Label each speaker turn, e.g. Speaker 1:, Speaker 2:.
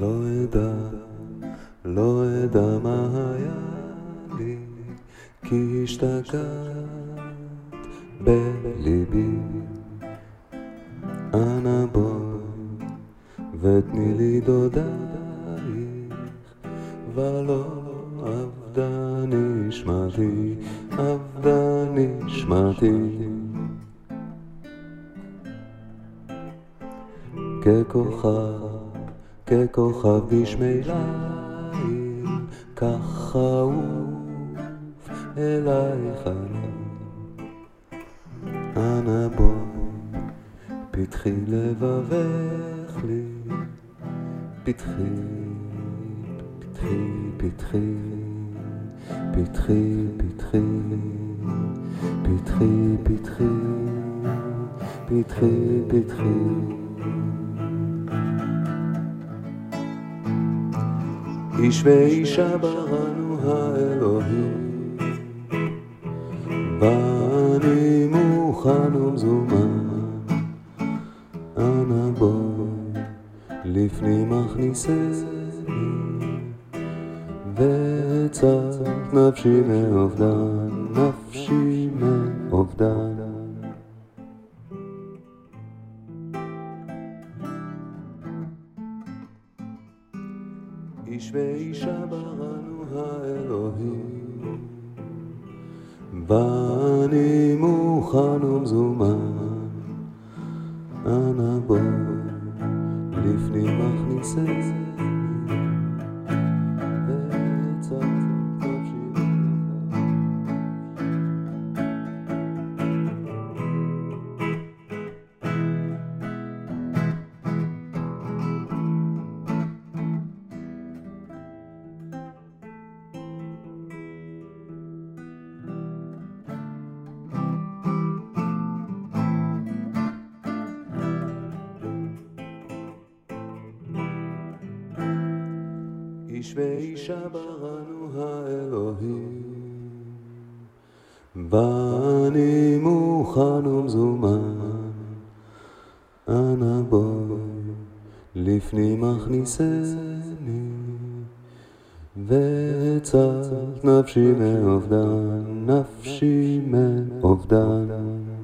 Speaker 1: לא אדע, לא אדע מה היה לי, כי השתקעת בליבי. אנא בואי ותני לי דודייך, ולא אבדה נשמתי, אבדה נשמתי. ככוכב, ככוכב גשמי ליל, כך אהוב אלייך אני. אנא בואי, פתחי לבבך לי, פתחי, פתחי, פתחי, פתחי, פתחי, פתחי, פתחי, פתחי, פתחי. איש ואישה בראנו האלוהים, ואני מוכן ומזומן. אנא בואי, לפנים הכניסני, והצלת נפשי מאובדן, נפשי מאובדן. איש ואישה בראנו האלוהים, ואני מוכן ומזומן. אנא בואי, לפנים הכניסני, איש ואישה בראנו האלוהים, ואני מוכן ומזומן. אנא בואי, לפנים הכניסני, והצלת נפשי מאובדן, נפשי מאובדן.